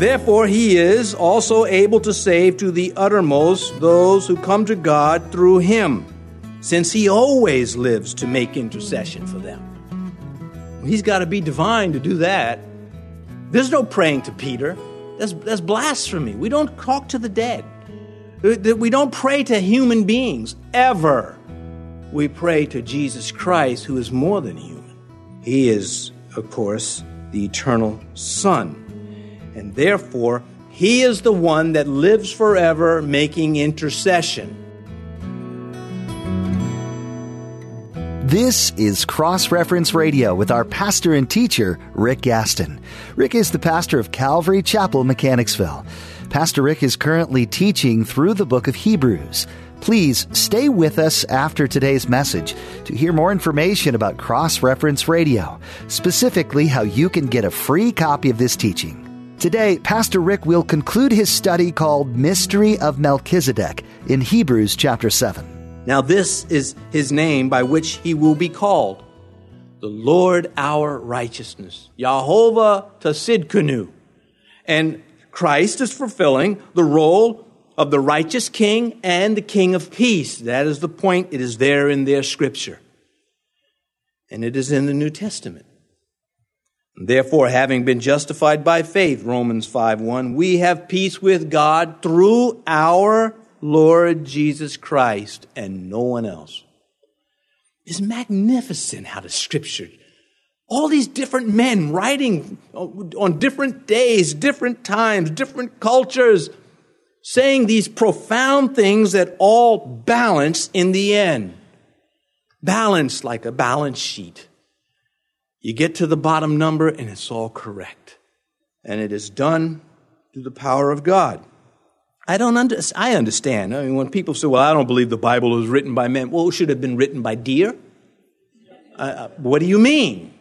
Therefore, he is also able to save to the uttermost those who come to God through him, since he always lives to make intercession for them. He's got to be divine to do that. There's no praying to Peter. That's, that's blasphemy. We don't talk to the dead. We don't pray to human beings, ever. We pray to Jesus Christ, who is more than human. He is, of course, the eternal Son. And therefore, He is the one that lives forever making intercession. This is Cross Reference Radio with our pastor and teacher, Rick Gaston. Rick is the pastor of Calvary Chapel, Mechanicsville. Pastor Rick is currently teaching through the book of Hebrews. Please stay with us after today's message to hear more information about Cross Reference Radio, specifically how you can get a free copy of this teaching. Today, Pastor Rick will conclude his study called Mystery of Melchizedek in Hebrews chapter 7. Now, this is his name by which he will be called the Lord our righteousness, Jehovah Tsidkenu. And Christ is fulfilling the role of the righteous king and the king of peace. That is the point. It is there in their scripture. And it is in the New Testament. Therefore, having been justified by faith, Romans 5 1, we have peace with God through our Lord Jesus Christ and no one else. It's magnificent how the scripture, all these different men writing on different days, different times, different cultures, saying these profound things that all balance in the end. Balance like a balance sheet. You get to the bottom number and it's all correct. And it is done through the power of God. I don't under, I understand. I mean, when people say, well, I don't believe the Bible was written by men. Well, it should have been written by deer. Uh, uh what do you mean?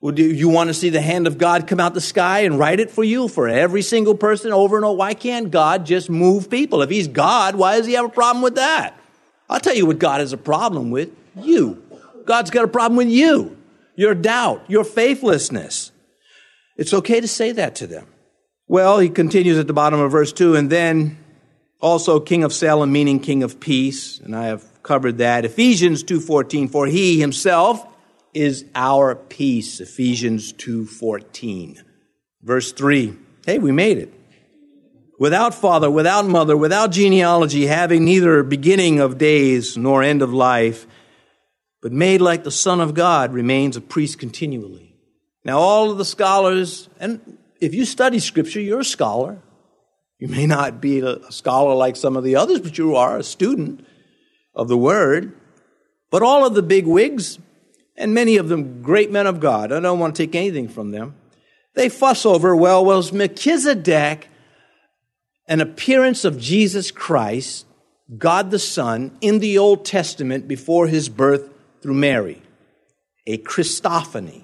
Well, do you want to see the hand of God come out the sky and write it for you for every single person over and over? Why can't God just move people? If He's God, why does He have a problem with that? I'll tell you what God has a problem with you. God's got a problem with you, your doubt, your faithlessness. It's okay to say that to them. Well, he continues at the bottom of verse 2 and then also king of Salem meaning king of peace, and I have covered that. Ephesians 2:14 for he himself is our peace. Ephesians 2:14. Verse 3. Hey, we made it. Without father, without mother, without genealogy, having neither beginning of days nor end of life, but made like the Son of God, remains a priest continually. Now, all of the scholars, and if you study Scripture, you're a scholar. You may not be a scholar like some of the others, but you are a student of the Word. But all of the big wigs and many of them great men of God. I don't want to take anything from them. They fuss over, well, was Melchizedek an appearance of Jesus Christ, God the Son, in the Old Testament before his birth through Mary? A Christophany.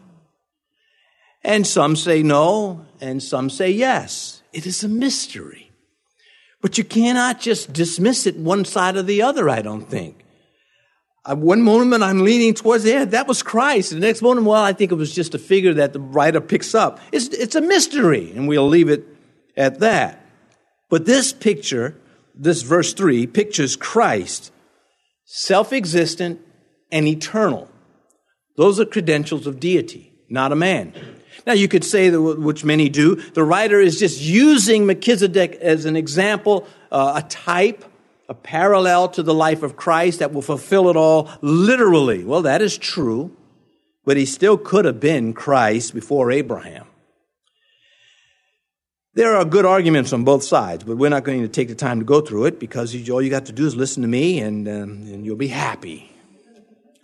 And some say no, and some say yes. It is a mystery. But you cannot just dismiss it one side or the other, I don't think. Uh, one moment I'm leaning towards end. That was Christ. The next moment, well, I think it was just a figure that the writer picks up. It's, it's a mystery, and we'll leave it at that. But this picture, this verse 3, pictures Christ, self existent and eternal. Those are credentials of deity, not a man. Now, you could say, that, which many do, the writer is just using Melchizedek as an example, uh, a type a parallel to the life of Christ that will fulfill it all literally. Well, that is true, but he still could have been Christ before Abraham. There are good arguments on both sides, but we're not going to take the time to go through it because all you got to do is listen to me and, um, and you'll be happy.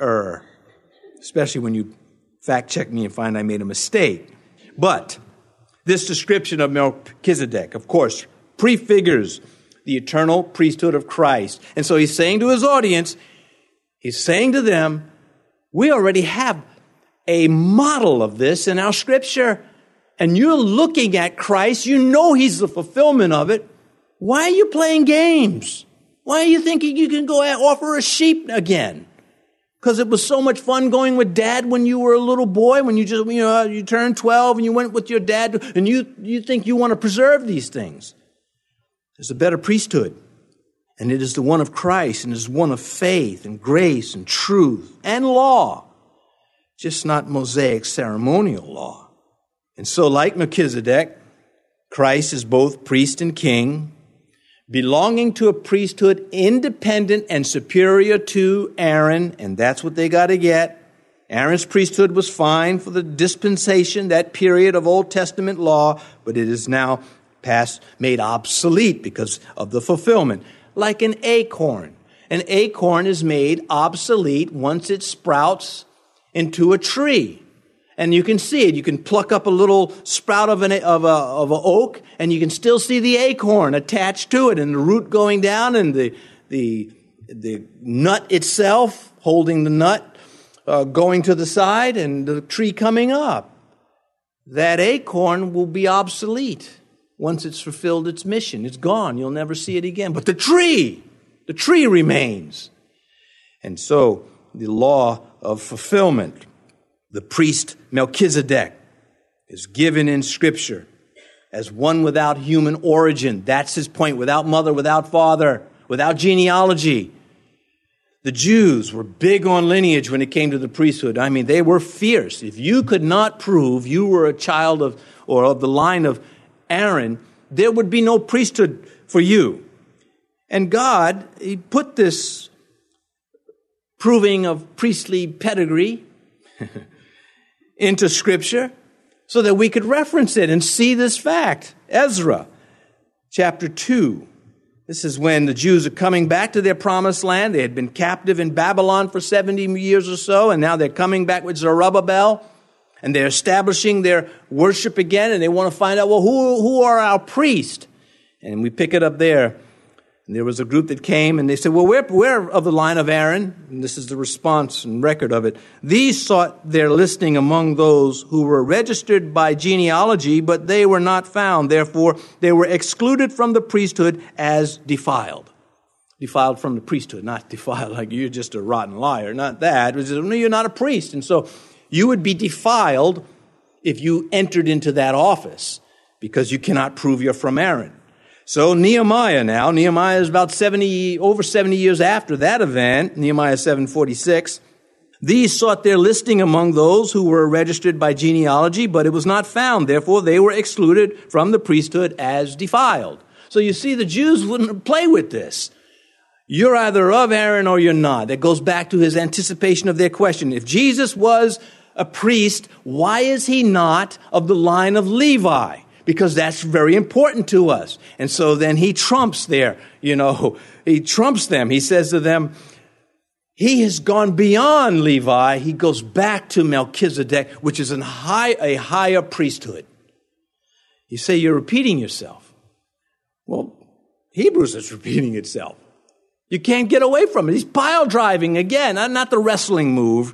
Er, especially when you fact check me and find I made a mistake. But this description of Melchizedek, of course, prefigures the eternal priesthood of Christ. And so he's saying to his audience, he's saying to them, we already have a model of this in our scripture. And you're looking at Christ, you know he's the fulfillment of it. Why are you playing games? Why are you thinking you can go offer a sheep again? Because it was so much fun going with dad when you were a little boy, when you just, you know, you turned 12 and you went with your dad, and you, you think you want to preserve these things. There's a better priesthood, and it is the one of Christ, and it is one of faith and grace and truth and law, just not Mosaic ceremonial law. And so, like Melchizedek, Christ is both priest and king, belonging to a priesthood independent and superior to Aaron, and that's what they got to get. Aaron's priesthood was fine for the dispensation, that period of Old Testament law, but it is now past, made obsolete because of the fulfillment. Like an acorn. An acorn is made obsolete once it sprouts into a tree and you can see it. You can pluck up a little sprout of an of a of an oak, and you can still see the acorn attached to it, and the root going down, and the the the nut itself holding the nut uh, going to the side, and the tree coming up. That acorn will be obsolete once it's fulfilled its mission. It's gone. You'll never see it again. But the tree, the tree remains. And so the law of fulfillment the priest Melchizedek is given in Scripture as one without human origin. That's his point. Without mother, without father, without genealogy. The Jews were big on lineage when it came to the priesthood. I mean, they were fierce. If you could not prove you were a child of or of the line of Aaron, there would be no priesthood for you. And God, He put this proving of priestly pedigree into Scripture so that we could reference it and see this fact. Ezra chapter 2. This is when the Jews are coming back to their promised land. They had been captive in Babylon for 70 years or so, and now they're coming back with Zerubbabel, and they're establishing their worship again, and they want to find out, well, who, who are our priests? And we pick it up there and there was a group that came and they said, Well, we're, we're of the line of Aaron. And this is the response and record of it. These sought their listing among those who were registered by genealogy, but they were not found. Therefore, they were excluded from the priesthood as defiled. Defiled from the priesthood, not defiled like you're just a rotten liar. Not that. It was just, no, you're not a priest. And so you would be defiled if you entered into that office because you cannot prove you're from Aaron. So Nehemiah now, Nehemiah is about 70, over 70 years after that event, Nehemiah 746. These sought their listing among those who were registered by genealogy, but it was not found. Therefore, they were excluded from the priesthood as defiled. So you see, the Jews wouldn't play with this. You're either of Aaron or you're not. That goes back to his anticipation of their question. If Jesus was a priest, why is he not of the line of Levi? Because that's very important to us. And so then he trumps there, you know, he trumps them. He says to them, he has gone beyond Levi. He goes back to Melchizedek, which is high, a higher priesthood. You say you're repeating yourself. Well, Hebrews is repeating itself. You can't get away from it. He's pile driving again, not the wrestling move,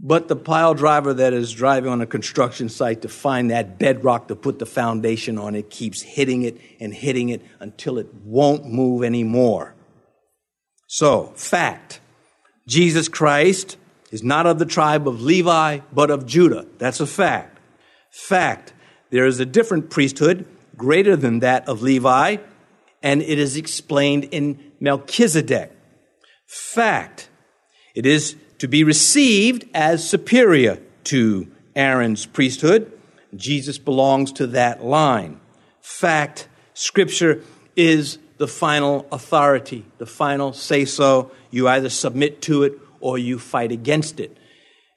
but the pile driver that is driving on a construction site to find that bedrock to put the foundation on it keeps hitting it and hitting it until it won't move anymore. So, fact Jesus Christ is not of the tribe of Levi, but of Judah. That's a fact. Fact there is a different priesthood greater than that of Levi, and it is explained in Melchizedek. Fact it is to be received as superior to Aaron's priesthood. Jesus belongs to that line. Fact, Scripture is the final authority, the final say so. You either submit to it or you fight against it.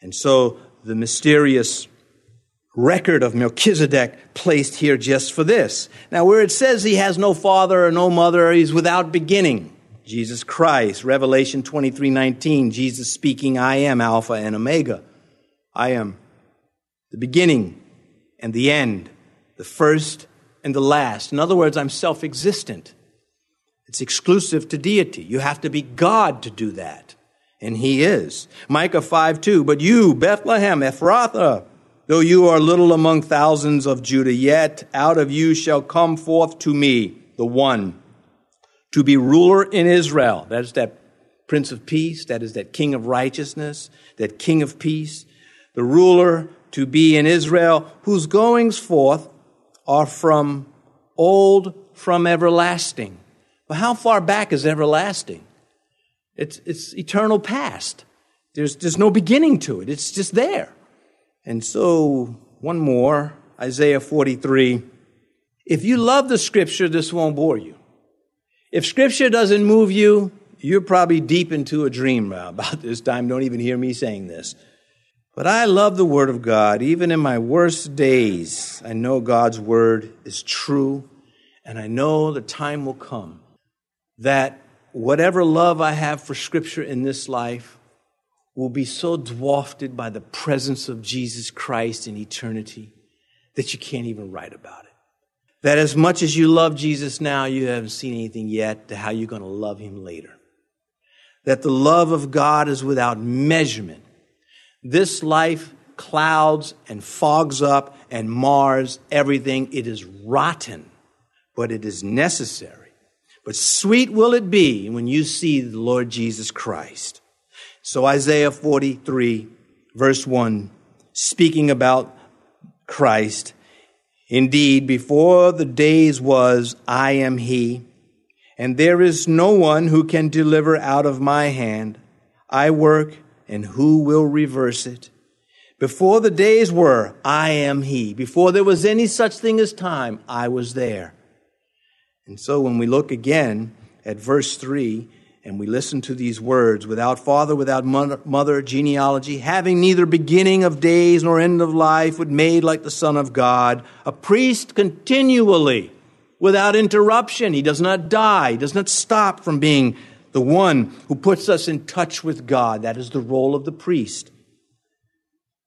And so the mysterious record of Melchizedek placed here just for this. Now, where it says he has no father or no mother, he's without beginning. Jesus Christ. Revelation 23 19, Jesus speaking, I am Alpha and Omega. I am the beginning and the end, the first and the last. In other words, I'm self existent. It's exclusive to deity. You have to be God to do that. And He is. Micah 5 2, but you, Bethlehem, Ephrathah, though you are little among thousands of Judah, yet out of you shall come forth to me the one to be ruler in Israel. That's that Prince of Peace, that is, that King of righteousness, that King of peace, the ruler to be in Israel, whose goings forth are from old, from everlasting. But how far back is everlasting? It's, it's eternal past. There's, there's no beginning to it. It's just there. And so, one more, Isaiah 43. If you love the scripture, this won't bore you. If scripture doesn't move you, you're probably deep into a dream about this time. Don't even hear me saying this. But I love the Word of God. Even in my worst days, I know God's Word is true, and I know the time will come that whatever love I have for Scripture in this life will be so dwarfed by the presence of Jesus Christ in eternity that you can't even write about it. That as much as you love Jesus now, you haven't seen anything yet to how you're going to love him later. That the love of God is without measurement this life clouds and fogs up and mars everything. It is rotten, but it is necessary. But sweet will it be when you see the Lord Jesus Christ. So Isaiah 43, verse 1, speaking about Christ, indeed, before the days was, I am He, and there is no one who can deliver out of my hand. I work and who will reverse it? Before the days were, I am He. Before there was any such thing as time, I was there. And so when we look again at verse 3 and we listen to these words, without father, without mother, genealogy, having neither beginning of days nor end of life, but made like the Son of God, a priest continually, without interruption. He does not die, he does not stop from being the one who puts us in touch with God. That is the role of the priest.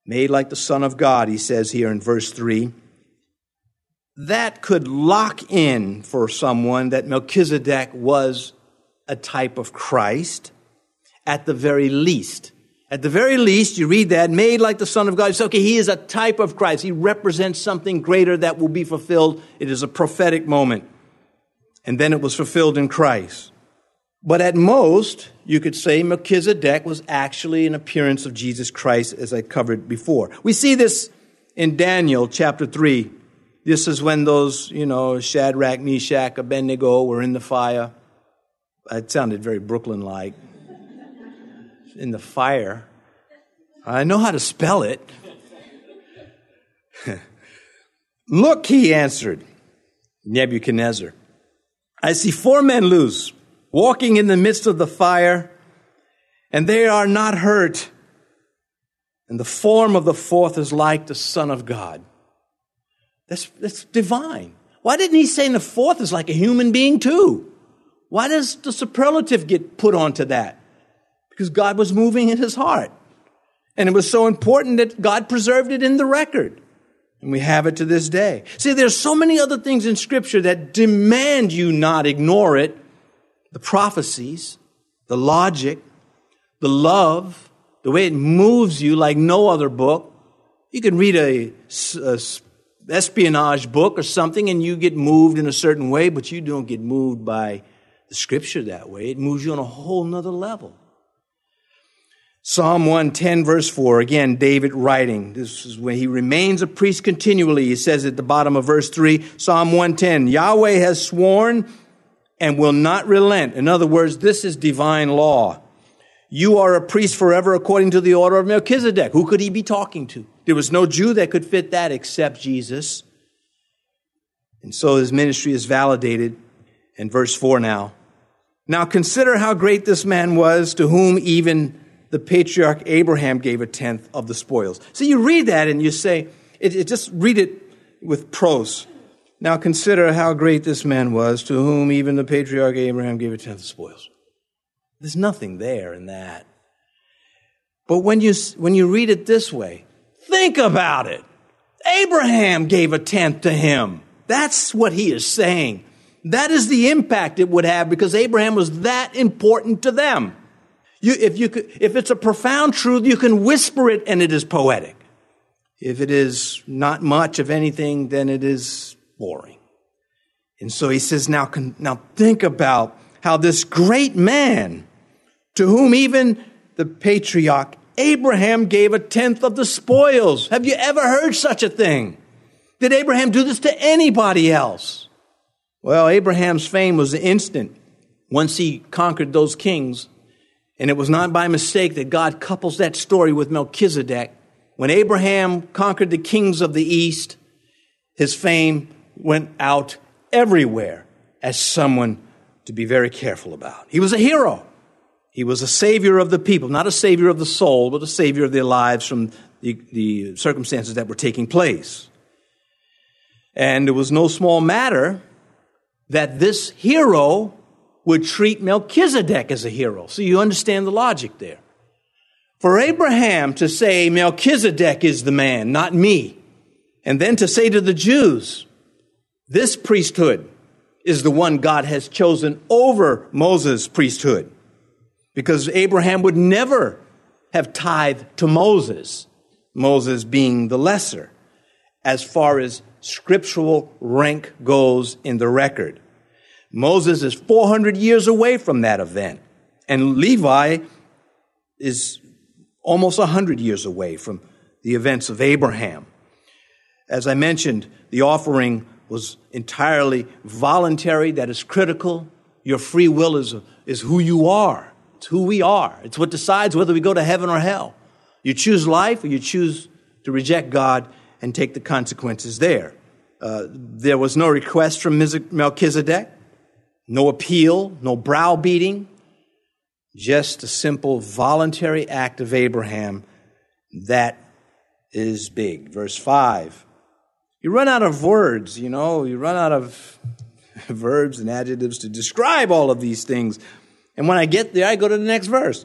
Made like the Son of God, he says here in verse 3. That could lock in for someone that Melchizedek was a type of Christ at the very least. At the very least, you read that, made like the Son of God. It's okay, he is a type of Christ. He represents something greater that will be fulfilled. It is a prophetic moment. And then it was fulfilled in Christ. But at most, you could say Melchizedek was actually an appearance of Jesus Christ, as I covered before. We see this in Daniel chapter 3. This is when those, you know, Shadrach, Meshach, Abednego were in the fire. It sounded very Brooklyn like. In the fire. I know how to spell it. Look, he answered, Nebuchadnezzar. I see four men loose walking in the midst of the fire, and they are not hurt. And the form of the fourth is like the Son of God. That's, that's divine. Why didn't he say the fourth is like a human being too? Why does the superlative get put onto that? Because God was moving in his heart. And it was so important that God preserved it in the record. And we have it to this day. See, there's so many other things in scripture that demand you not ignore it the prophecies, the logic, the love, the way it moves you like no other book. You can read a, a espionage book or something and you get moved in a certain way, but you don't get moved by the scripture that way. It moves you on a whole nother level. Psalm 110, verse 4, again, David writing. This is when he remains a priest continually. He says at the bottom of verse 3, Psalm 110, Yahweh has sworn and will not relent. In other words, this is divine law. You are a priest forever according to the order of Melchizedek. Who could he be talking to? There was no Jew that could fit that except Jesus. And so his ministry is validated in verse 4 now. Now consider how great this man was to whom even the patriarch Abraham gave a tenth of the spoils. So you read that and you say, it, it just read it with prose. Now consider how great this man was, to whom even the patriarch Abraham gave a tenth of spoils. There's nothing there in that. But when you, when you read it this way, think about it. Abraham gave a tenth to him. That's what he is saying. That is the impact it would have because Abraham was that important to them. You, if, you could, if it's a profound truth, you can whisper it and it is poetic. If it is not much of anything, then it is boring. And so he says, now, now think about how this great man to whom even the patriarch Abraham gave a tenth of the spoils. Have you ever heard such a thing? Did Abraham do this to anybody else? Well, Abraham's fame was instant once he conquered those kings. And it was not by mistake that God couples that story with Melchizedek. When Abraham conquered the kings of the east, his fame went out everywhere as someone to be very careful about. He was a hero. He was a savior of the people, not a savior of the soul, but a savior of their lives from the, the circumstances that were taking place. And it was no small matter that this hero would treat Melchizedek as a hero. So you understand the logic there. For Abraham to say Melchizedek is the man, not me, and then to say to the Jews, this priesthood is the one God has chosen over Moses' priesthood. Because Abraham would never have tithed to Moses, Moses being the lesser, as far as scriptural rank goes in the record. Moses is 400 years away from that event, and Levi is almost 100 years away from the events of Abraham. As I mentioned, the offering was entirely voluntary. That is critical. Your free will is, is who you are. It's who we are. It's what decides whether we go to heaven or hell. You choose life or you choose to reject God and take the consequences there. Uh, there was no request from Melchizedek, no appeal, no browbeating, just a simple voluntary act of Abraham that is big. Verse 5 you run out of words, you know, you run out of verbs and adjectives to describe all of these things. And when I get there, I go to the next verse.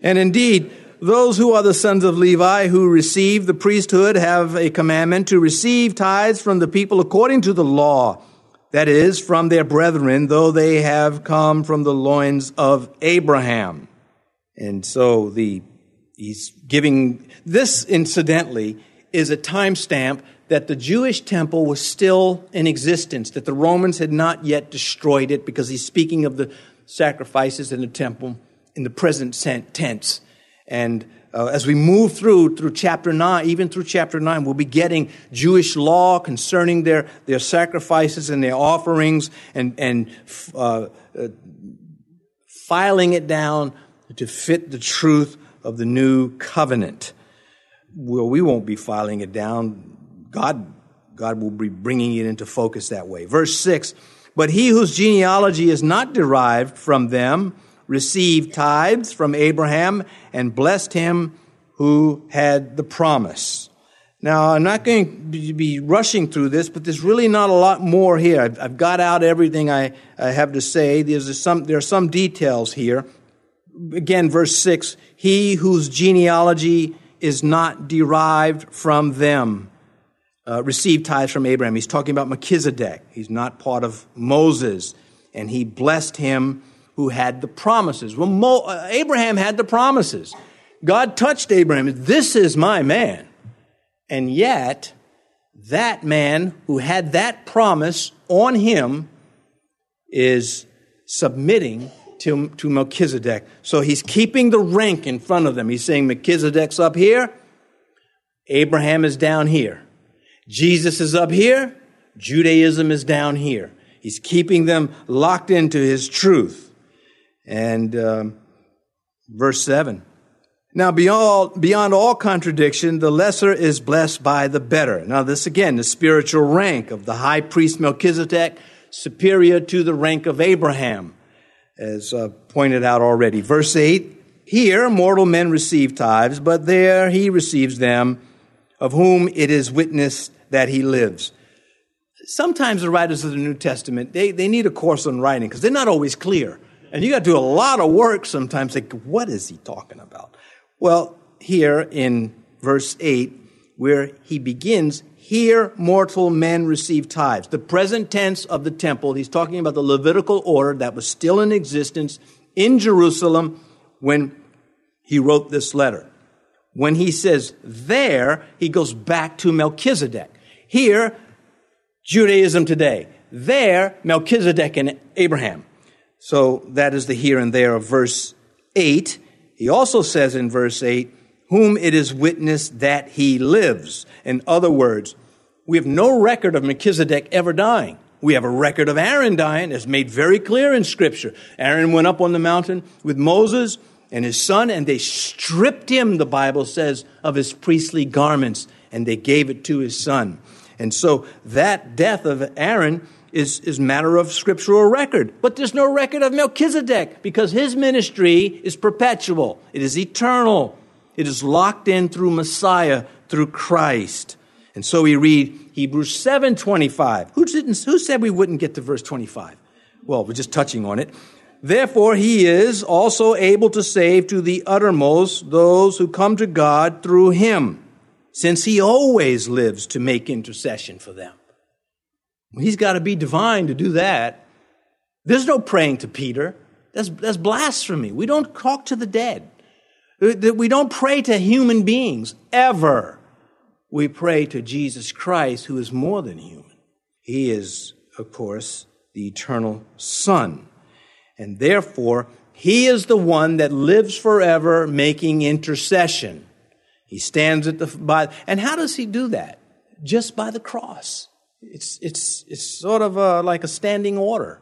And indeed, those who are the sons of Levi who receive the priesthood have a commandment to receive tithes from the people according to the law, that is, from their brethren, though they have come from the loins of Abraham. And so the he's giving this incidentally is a timestamp that the Jewish temple was still in existence, that the Romans had not yet destroyed it, because he's speaking of the sacrifices in the temple in the present tense. And uh, as we move through through chapter 9 even through chapter 9 we'll be getting jewish law concerning their, their sacrifices and their offerings and, and uh, uh, filing it down to fit the truth of the new covenant well we won't be filing it down God, God will be bringing it into focus that way. Verse 6 But he whose genealogy is not derived from them received tithes from Abraham and blessed him who had the promise. Now, I'm not going to be rushing through this, but there's really not a lot more here. I've, got out everything I, I have to say. There's some, there are some details here. Again, verse 6 He whose genealogy is not derived from them uh, received tithes from Abraham. He's talking about Melchizedek. He's not part of Moses. And he blessed him who had the promises. Well, Mo, uh, Abraham had the promises. God touched Abraham. This is my man. And yet, that man who had that promise on him is submitting to, to Melchizedek. So he's keeping the rank in front of them. He's saying Melchizedek's up here, Abraham is down here. Jesus is up here, Judaism is down here. He's keeping them locked into his truth. And um, verse 7. Now, beyond, beyond all contradiction, the lesser is blessed by the better. Now, this again, the spiritual rank of the high priest Melchizedek, superior to the rank of Abraham, as uh, pointed out already. Verse 8 Here, mortal men receive tithes, but there he receives them, of whom it is witnessed that he lives. Sometimes the writers of the New Testament, they, they need a course on writing because they're not always clear. And you got to do a lot of work sometimes. Like, what is he talking about? Well, here in verse 8, where he begins, here mortal men receive tithes. The present tense of the temple, he's talking about the Levitical order that was still in existence in Jerusalem when he wrote this letter. When he says there, he goes back to Melchizedek. Here, Judaism today. There, Melchizedek and Abraham. So that is the here and there of verse 8, he also says in verse 8, whom it is witnessed that he lives. In other words, we have no record of Melchizedek ever dying. We have a record of Aaron dying, as made very clear in Scripture. Aaron went up on the mountain with Moses and his son, and they stripped him, the Bible says, of his priestly garments, and they gave it to his son. And so that death of Aaron is, is matter of scriptural record. But there's no record of Melchizedek because his ministry is perpetual. It is eternal. It is locked in through Messiah, through Christ. And so we read Hebrews 7:25. Who didn't who said we wouldn't get to verse 25? Well, we're just touching on it. Therefore he is also able to save to the uttermost those who come to God through him, since he always lives to make intercession for them. He's got to be divine to do that. There's no praying to Peter. That's, that's blasphemy. We don't talk to the dead. Uh, we don't pray to human beings ever. We pray to Jesus Christ, who is more than human. He is, of course, the eternal Son. And therefore, he is the one that lives forever making intercession. He stands at the by and how does he do that? Just by the cross. It's it's it's sort of a, like a standing order.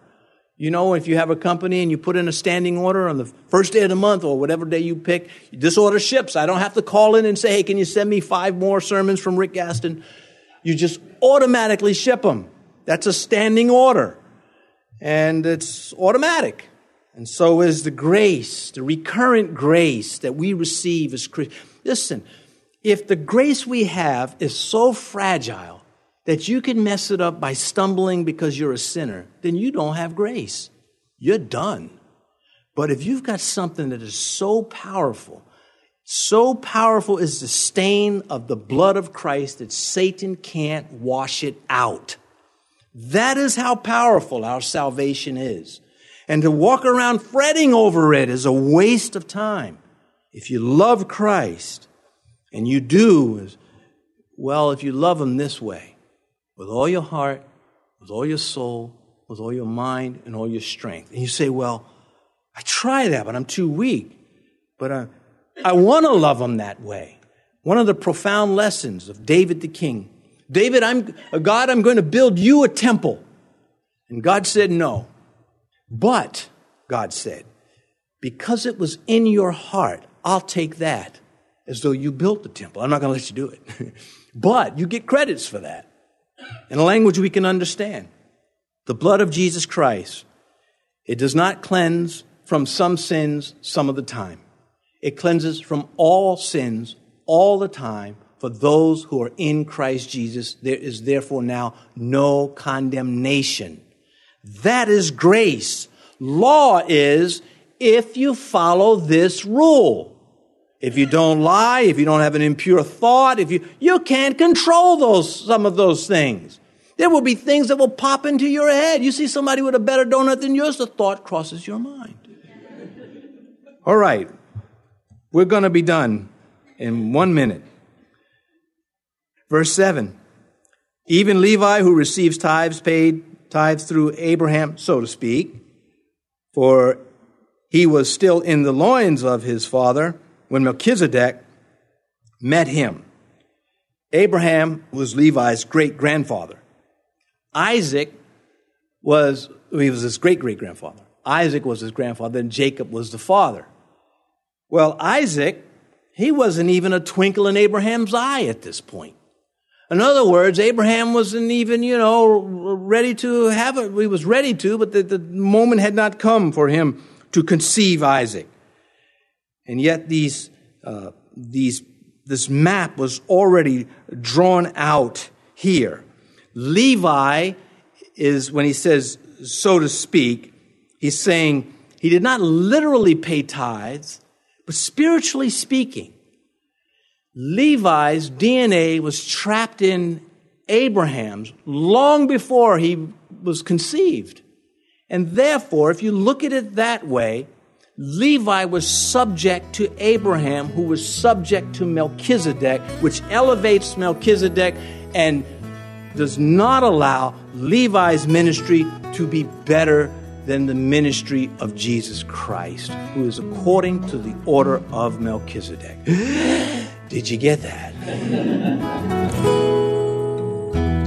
You know, if you have a company and you put in a standing order on the first day of the month or whatever day you pick, this order ships. I don't have to call in and say, hey, can you send me five more sermons from Rick Gaston? You just automatically ship them. That's a standing order. And it's automatic. And so is the grace, the recurrent grace that we receive as Christians. Listen, if the grace we have is so fragile, that you can mess it up by stumbling because you're a sinner, then you don't have grace. You're done. But if you've got something that is so powerful, so powerful is the stain of the blood of Christ that Satan can't wash it out. That is how powerful our salvation is. And to walk around fretting over it is a waste of time. If you love Christ, and you do, well, if you love Him this way, with all your heart, with all your soul, with all your mind, and all your strength. And you say, Well, I try that, but I'm too weak. But uh, I, I want to love him that way. One of the profound lessons of David the king David, I'm, uh, God, I'm going to build you a temple. And God said, No. But, God said, because it was in your heart, I'll take that as though you built the temple. I'm not going to let you do it. but you get credits for that in a language we can understand. The blood of Jesus Christ, it does not cleanse from some sins some of the time. It cleanses from all sins all the time for those who are in Christ Jesus. There is therefore now no condemnation. That is grace. Law is if you follow this rule. If you don't lie, if you don't have an impure thought, if you, you can't control those, some of those things. There will be things that will pop into your head. You see somebody with a better donut than yours, the thought crosses your mind. All right. We're going to be done in one minute. Verse 7. Even Levi, who receives tithes, paid tithes through Abraham, so to speak, for he was still in the loins of his father when Melchizedek met him. Abraham was Levi's great grandfather. Isaac was, he was his great great grandfather. Isaac was his grandfather, and Jacob was the father. Well, Isaac, he wasn't even a twinkle in Abraham's eye at this point. In other words, Abraham wasn't even, you know, ready to have it. He was ready to, but the, the moment had not come for him to conceive Isaac. And yet these, uh, these, this map was already drawn out here. Levi is, when he says, so to speak, he's saying he did not literally pay tithes, but spiritually speaking, Levi's DNA was trapped in Abraham's long before he was conceived. And therefore, if you look at it that way, Levi was subject to Abraham, who was subject to Melchizedek, which elevates Melchizedek and does not allow Levi's ministry to be better than the ministry of Jesus Christ, who is according to the order of Melchizedek. Did you get that?